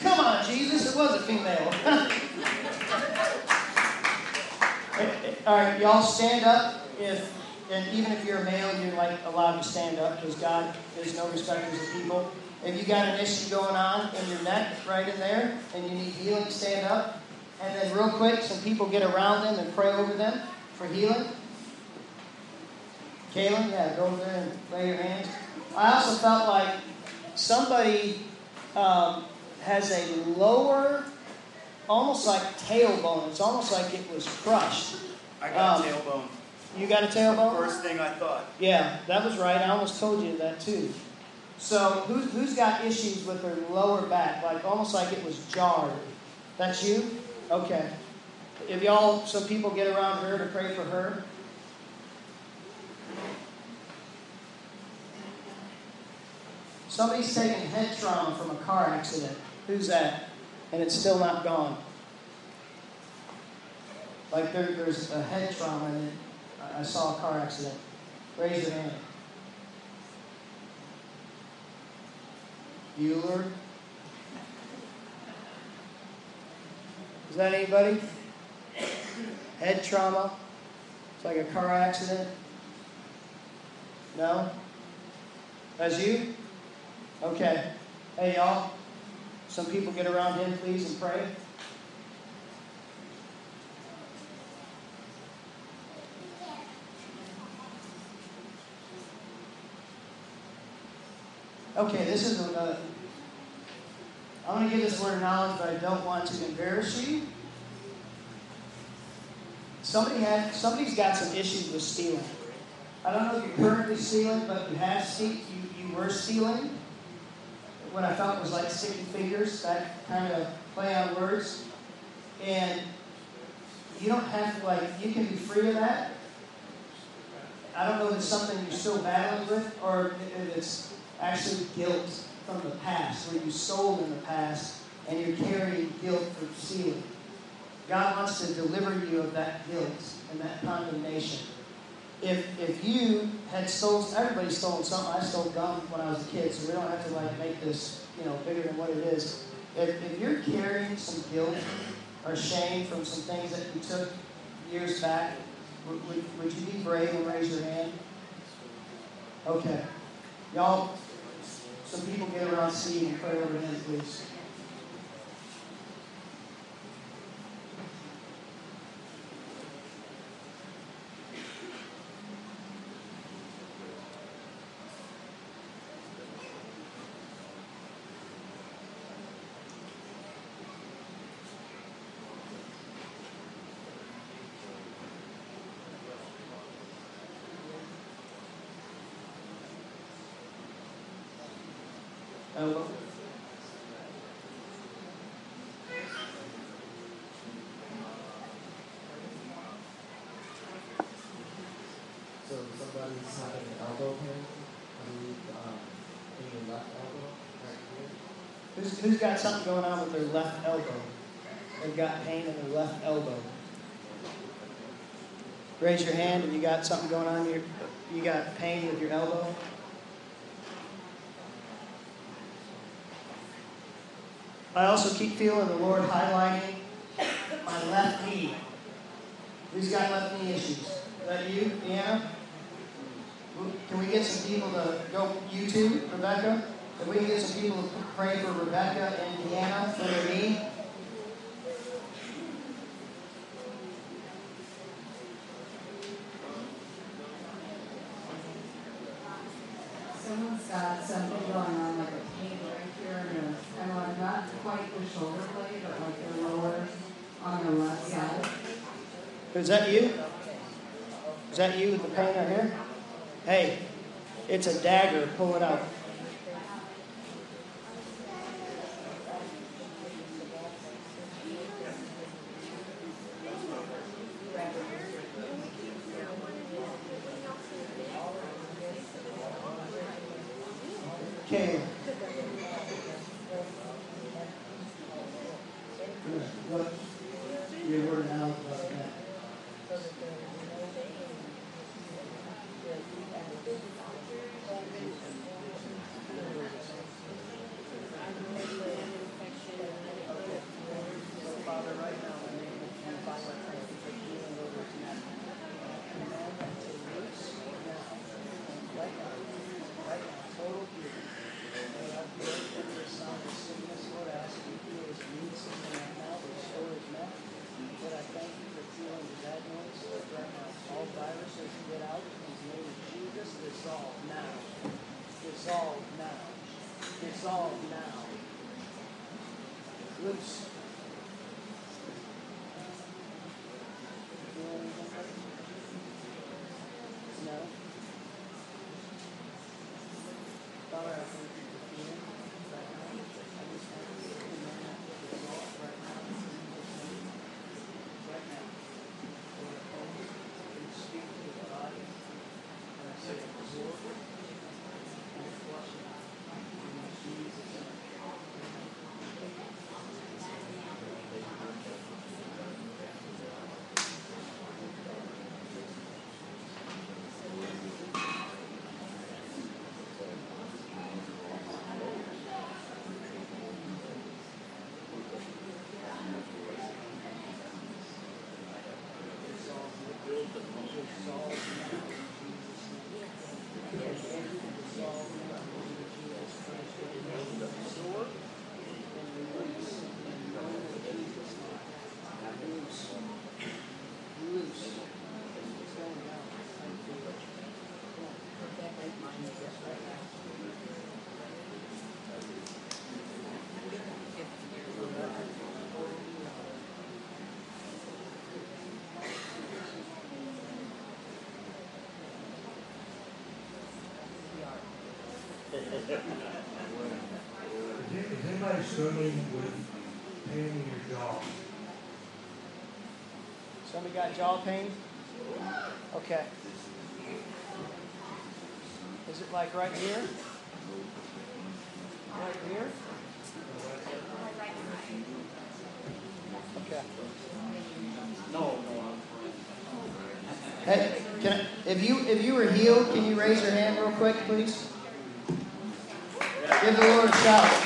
Come on, Jesus! It was a female. All right, y'all stand up. If and even if you're a male, you're like allowed to stand up because God is no respecters of people. If you got an issue going on in your neck, right in there, and you need healing, stand up. And then, real quick, some people get around them and pray over them for healing. Kaylin, yeah, go over there and lay your hands. I also felt like somebody um, has a lower, almost like tailbone. It's almost like it was crushed.
I got
Um,
a tailbone.
You got a tailbone?
First thing I thought.
Yeah, that was right. I almost told you that too. So, who's, who's got issues with their lower back, like almost like it was jarred? That's you? Okay. If y'all, some people get around her to pray for her. Somebody's taking head trauma from a car accident. Who's that? And it's still not gone. Like there, there's a head trauma and I- saw a car accident. Raise your hand. Bueller. Is that anybody? Head trauma? It's like a car accident? No? That's you? Okay. Hey, y'all. Some people get around him, please, and pray. Okay, this is a. I'm going to give this word of knowledge, but I don't want to embarrass you. Somebody had, somebody's got some issues with stealing. I don't know if you're currently stealing, but you have you, you were stealing. What I felt was like sticky fingers, that kind of play on words. And you don't have to like you can be free of that. I don't know if it's something you're still battling with or if it's actually guilt from the past, where you sold in the past and you're carrying guilt for stealing. God wants to deliver you of that guilt and that condemnation. If if you had stolen, everybody stole something. I stole gum when I was a kid, so we don't have to like make this you know bigger than what it is. If, if you're carrying some guilt or shame from some things that you took years back, would, would, would you be brave and raise your hand? Okay. Y'all, some people get around Steve and elbow. So somebody's having an elbow pain, I believe, um, in your left elbow, right here. Who's, who's got something going on with their left elbow? They've got pain in their left elbow. Raise your hand if you got something going on. Your, you got pain with your elbow. I also keep feeling the Lord highlighting my left knee. Who's got left knee issues? Is that you, Deanna? Can we get some people to go YouTube, Rebecca? Can we get some people to pray for Rebecca and Deanna for their knee.
Someone's got something going on, like a pain right here, and a, and like not quite the shoulder blade, but like the lower on the left side.
Is that you? Is that you with the pain here? Hey, it's a dagger. Pull it out.
Is anybody struggling with pain in your jaw?
Somebody got jaw pain? Okay. Is it like right here? Right here? Okay. No, no. Hey, can I, if you if you were healed, can you raise your hand real quick, please? Give the Lord a shout.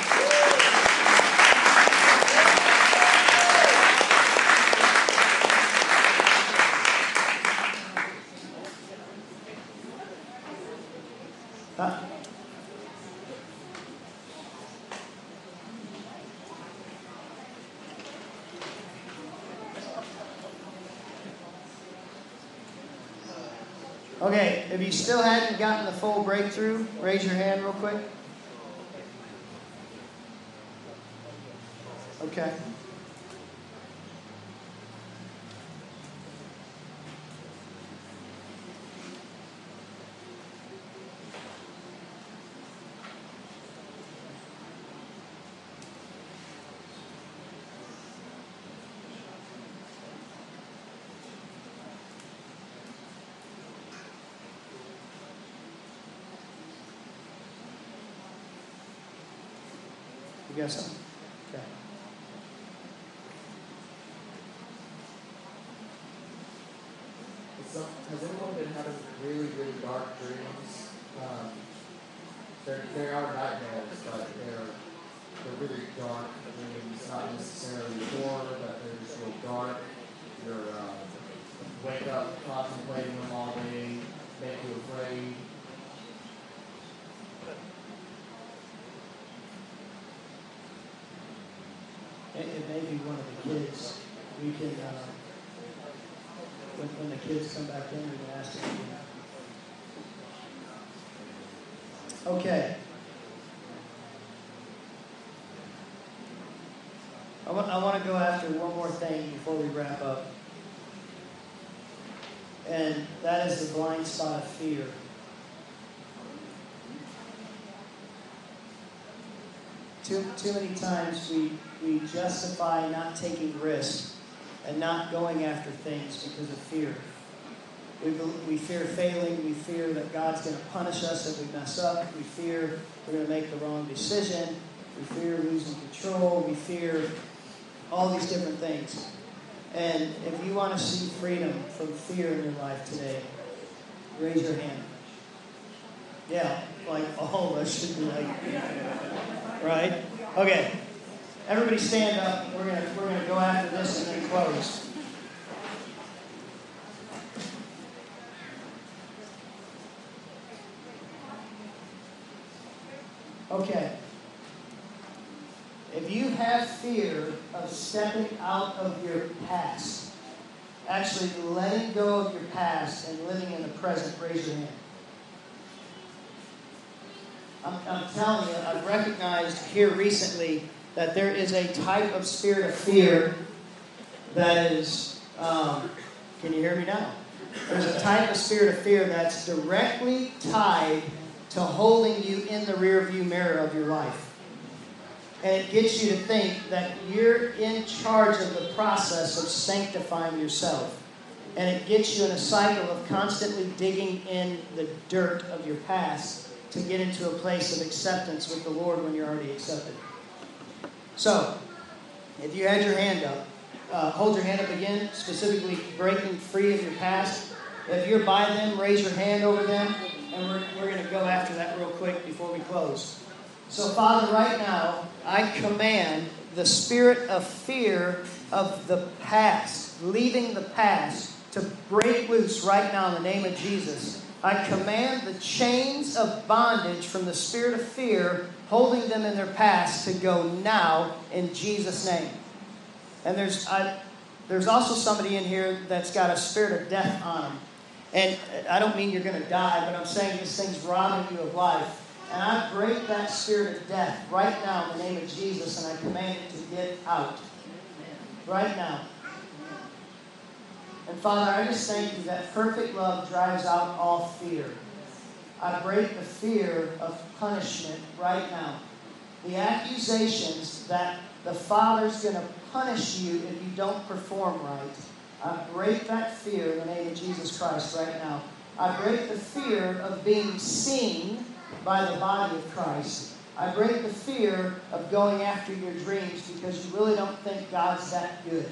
Okay, if you still hadn't gotten the full breakthrough, raise your hand real quick. Okay. It, may be one of the kids. We can, uh, when, when the kids come back in, we can ask them. Okay. I want, I want to go after one more thing before we wrap up. And that is the blind spot of fear. Too, too many times we, we justify not taking risks and not going after things because of fear. We, we fear failing. We fear that God's going to punish us if we mess up. We fear we're going to make the wrong decision. We fear losing control. We fear all these different things. And if you want to see freedom from fear in your life today, raise your hand. Yeah, like all of us should be like, right? Okay. Everybody stand up. We're gonna we're gonna go after this and then close. Okay. If you have fear of stepping out of your past, actually letting go of your past and living in the present, raise your hand. I'm, I'm telling you, I've recognized here recently that there is a type of spirit of fear that is, um, can you hear me now? There's a type of spirit of fear that's directly tied to holding you in the rearview mirror of your life. And it gets you to think that you're in charge of the process of sanctifying yourself. And it gets you in a cycle of constantly digging in the dirt of your past to get into a place of acceptance with the Lord when you're already accepted. So, if you had your hand up, uh, hold your hand up again, specifically breaking free of your past. If you're by them, raise your hand over them, and we're, we're going to go after that real quick before we close. So, Father, right now, I command the spirit of fear of the past, leaving the past, to break loose right now in the name of Jesus. I command the chains of bondage from the spirit of fear holding them in their past to go now in Jesus' name. And there's, I, there's also somebody in here that's got a spirit of death on them. And I don't mean you're going to die, but I'm saying this thing's robbing you of life. And I break that spirit of death right now in the name of Jesus, and I command it to get out. Right now. And Father, I just thank you that perfect love drives out all fear. I break the fear of punishment right now. The accusations that the Father's going to punish you if you don't perform right. I break that fear in the name of Jesus Christ right now. I break the fear of being seen by the body of Christ. I break the fear of going after your dreams because you really don't think God's that good.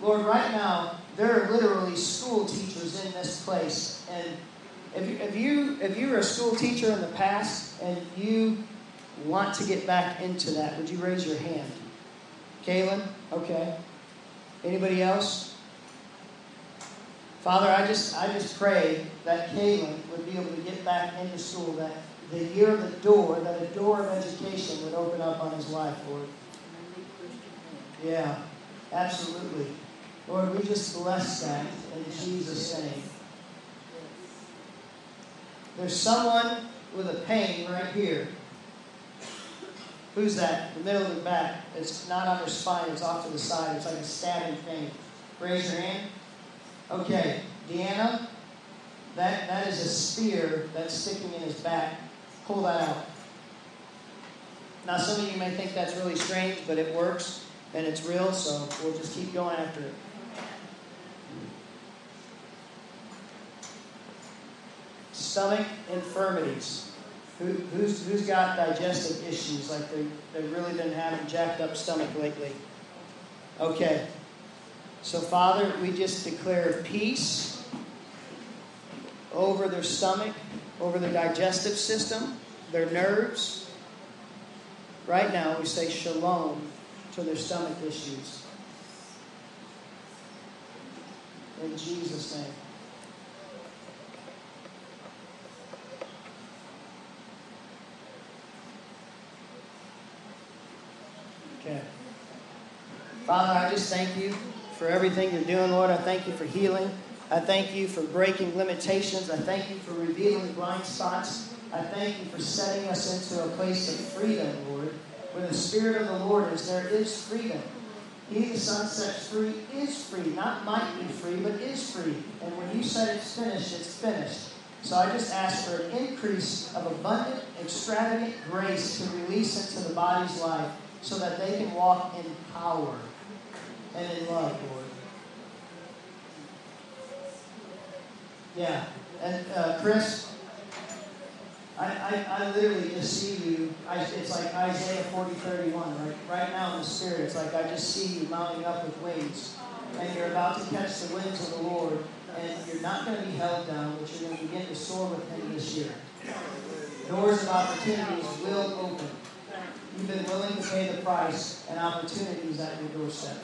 Lord, right now, there are literally school teachers in this place. And if you, if you, if you were a school teacher in the past and you want to get back into that, would you raise your hand? Kaylin? Okay. Anybody else? Father, I just I just pray that Kaylin would be able to get back into school, that the year of the door, that a door of education would open up on his life, Lord. Yeah, absolutely. Lord, we just bless that in Jesus' name. There's someone with a pain right here. Who's that? The middle of the back. It's not on their spine, it's off to the side. It's like a stabbing pain. Raise your hand. Okay, Deanna, that, that is a spear that's sticking in his back. Pull that out. Now, some of you may think that's really strange, but it works and it's real, so we'll just keep going after it. Stomach infirmities. Who, who's, who's got digestive issues? Like they, they've really been having jacked up stomach lately. Okay. So, Father, we just declare peace over their stomach, over their digestive system, their nerves. Right now, we say shalom to their stomach issues. In Jesus' name. Okay. Father, I just thank you for everything you're doing, Lord. I thank you for healing. I thank you for breaking limitations. I thank you for revealing blind spots. I thank you for setting us into a place of freedom, Lord. Where the Spirit of the Lord is, there is freedom. He the Son sets free is free. Not might be free, but is free. And when you said it's finished, it's finished. So I just ask for an increase of abundant, extravagant grace to release into the body's life so that they can walk in power and in love, Lord. Yeah. And uh, Chris, I, I, I literally just see you. I, it's like Isaiah 40, 31. Right, right now in the Spirit, it's like I just see you mounting up with wings. And you're about to catch the winds of the Lord. And you're not going to be held down, but you're going to begin to soar with Him this year. Doors of opportunities will open. You've been willing to pay the price, and opportunities at your doorstep.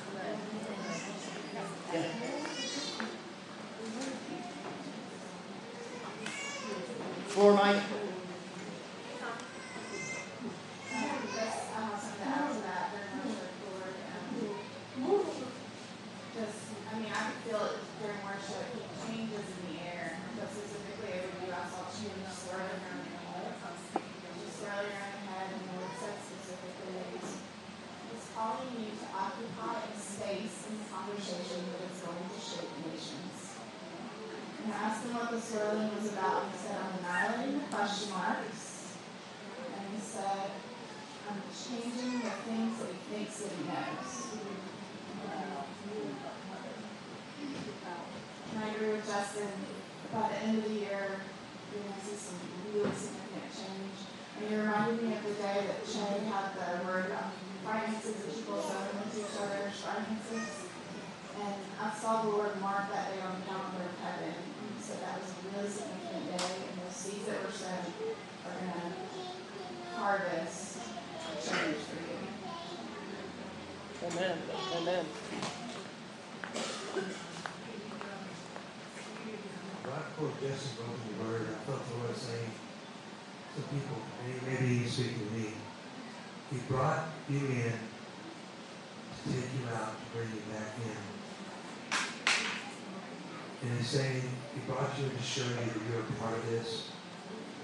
Show you that you're a part of this.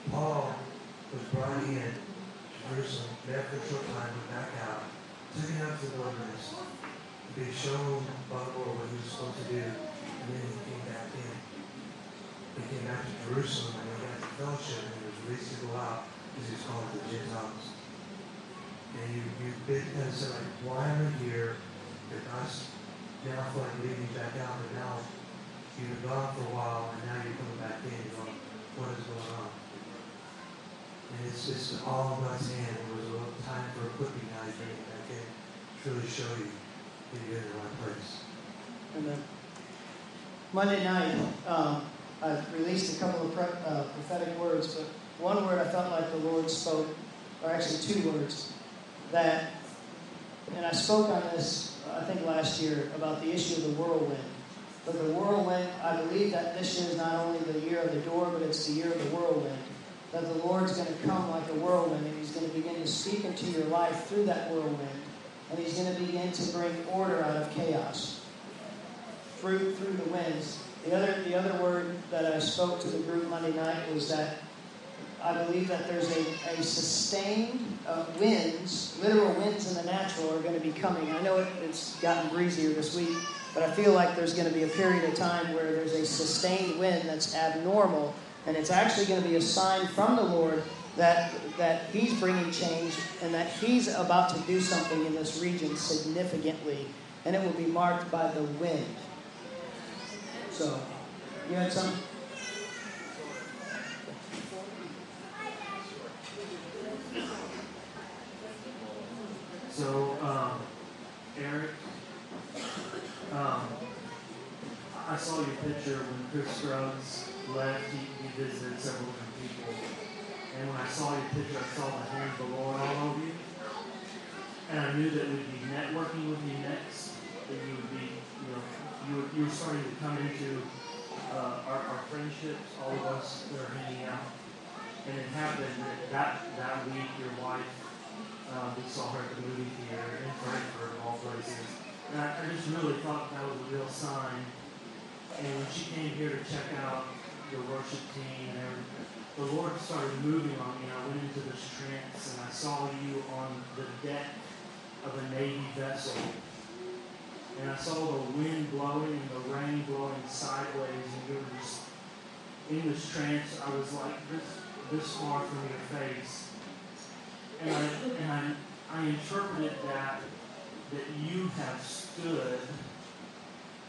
Paul was brought in to Jerusalem, there for a short time, went back out, took him out to the wilderness, to be shown by the Lord what he was supposed to do, and then he came back in. He came back to Jerusalem, and he got to fellowship, and he was released to go out, because he was called to the Gentiles. And you, you've been kind said, like, why am I here? If I now feel like leaving you back out, but now you've been gone for a while, and now you're coming back in, going, what is going on? And it's just all in God's hand. It was a little time for equipping, bringing it back in, to really show you that you're in the right place.
Amen. Monday night, um, I released a couple of pre- uh, prophetic words, but one word I felt like the Lord spoke, or actually two words, that, and I spoke on this, I think last year, about the issue of the whirlwind. But the whirlwind, I believe that this year is not only the year of the door, but it's the year of the whirlwind. That the Lord's going to come like a whirlwind, and He's going to begin to speak into your life through that whirlwind. And He's going to begin to bring order out of chaos through through the winds. The other the other word that I spoke to the group Monday night was that I believe that there's a, a sustained uh, winds, literal winds in the natural are going to be coming. I know it, it's gotten breezier this week, but I feel like there's going to be a period of time where there's a sustained wind that's abnormal, and it's actually going to be a sign from the Lord that that He's bringing change and that He's about to do something in this region significantly, and it will be marked by the wind. So, you had some.
So, um, Eric um, I saw your picture when Chris Scruggs left. He, he visited several different people. And when I saw your picture, I saw the hand of the Lord all over you. And I knew that we'd be networking with you next. That you would be, you know, you were, you were starting to come into uh, our, our friendships, all of us that are hanging out. And it happened that that, that week, your wife, uh, we saw her at the movie theater in Frankfurt, all places. And I, I just really thought that was a real sign. And when she came here to check out your worship team and everything, the Lord started moving on me. I went into this trance and I saw you on the deck of a Navy vessel. And I saw the wind blowing and the rain blowing sideways, and you were just in this trance. I was like this, this far from your face. And I, and I, I interpreted that that you have stood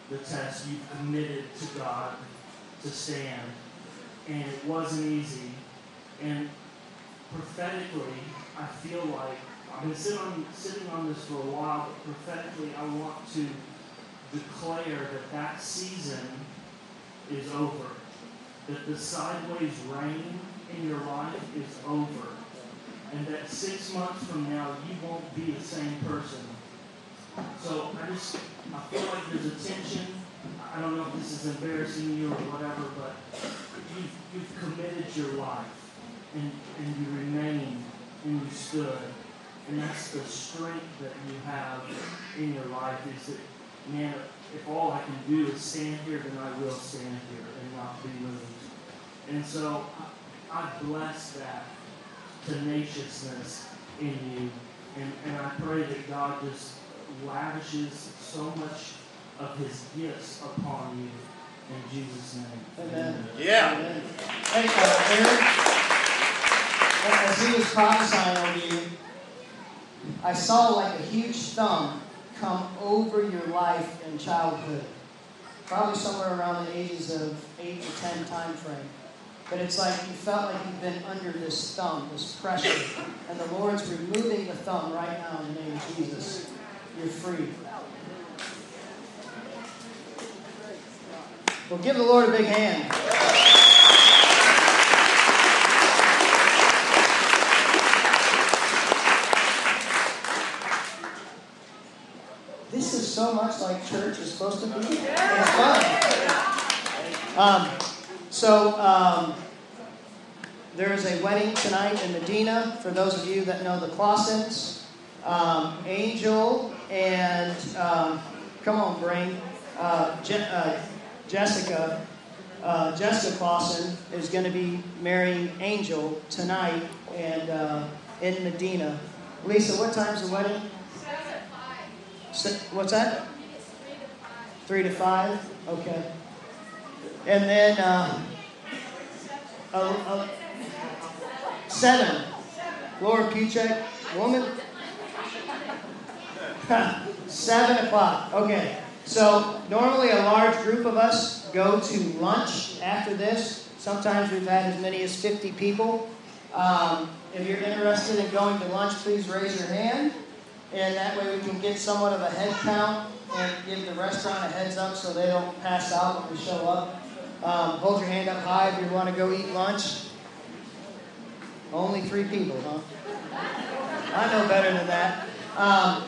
the test. You've committed to God to stand. And it wasn't easy. And prophetically, I feel like I've been sitting on, sitting on this for a while, but prophetically, I want to declare that that season is over. That the sideways rain in your life is over. And that six months from now, you won't be the same person. So I just, I feel like there's a tension. I don't know if this is embarrassing you or whatever, but you've, you've committed your life and, and you remained and you stood. And that's the strength that you have in your life is that, man, if all I can do is stand here, then I will stand here and not be moved. And so I, I bless that tenaciousness in you. And, and I pray that God just lavishes so much of his gifts upon you. In Jesus' name.
Amen.
Yeah.
Amen. Hey, uh, Aaron, as he was prophesying over you, I saw like a huge thumb come over your life in childhood. Probably somewhere around the ages of 8 to 10 time frame. But it's like you felt like you've been under this thumb, this pressure. And the Lord's removing the thumb right now in the name of Jesus. You're free. Well, give the Lord a big hand. This is so much like church is supposed to be. It's fun. Um, so, um, there is a wedding tonight in Medina for those of you that know the Clausens. Um, Angel and, um, come on, Brain, uh, Je- uh, Jessica, uh, Jessica Clausen is going to be marrying Angel tonight and uh, in Medina. Lisa, what time's the wedding? Se- What's that? Three to five. Okay. And then uh, seven. Laura Puchek, woman. Seven o'clock. Okay. So normally a large group of us go to lunch after this. Sometimes we've had as many as 50 people. Um, if you're interested in going to lunch, please raise your hand. And that way we can get somewhat of a head count and give the restaurant a heads up so they don't pass out when we show up. Um, hold your hand up high if you want to go eat lunch. Only three people, huh? I know better than that. Um,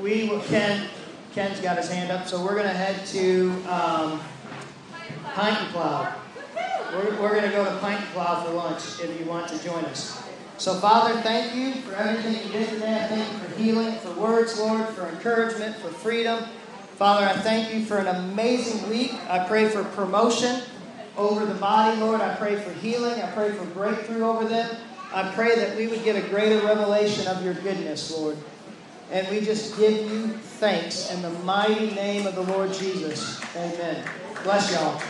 we Ken, Ken's got his hand up, so we're to head to um, Pint and Plow. We're, we're to go to Pint and Plow for lunch if you want to join us. So, Father, thank you for everything you did today. Thank you for healing, for words, Lord, for encouragement, for freedom. Father, I thank you for an amazing week. I pray for promotion over the body, Lord. I pray for healing. I pray for breakthrough over them. I pray that we would get a greater revelation of your goodness, Lord. And we just give you thanks in the mighty name of the Lord Jesus. Amen. Bless y'all.